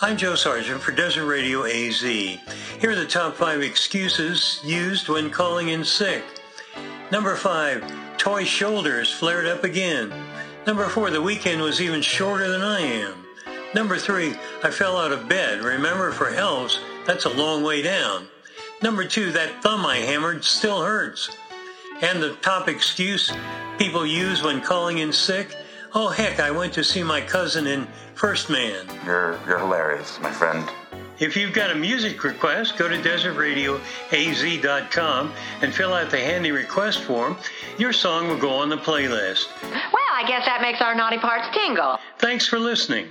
I'm Joe Sargent for Desert Radio AZ. Here are the top five excuses used when calling in sick. Number five, toy shoulders flared up again. Number four, the weekend was even shorter than I am. Number three, I fell out of bed. Remember, for elves, that's a long way down. Number two, that thumb I hammered still hurts. And the top excuse people use when calling in sick, oh heck, I went to see my cousin in First Man. You're you're hilarious, my friend. If you've got a music request, go to desertradioaz.com and fill out the handy request form. Your song will go on the playlist. Well, I guess that makes our naughty parts tingle. Thanks for listening.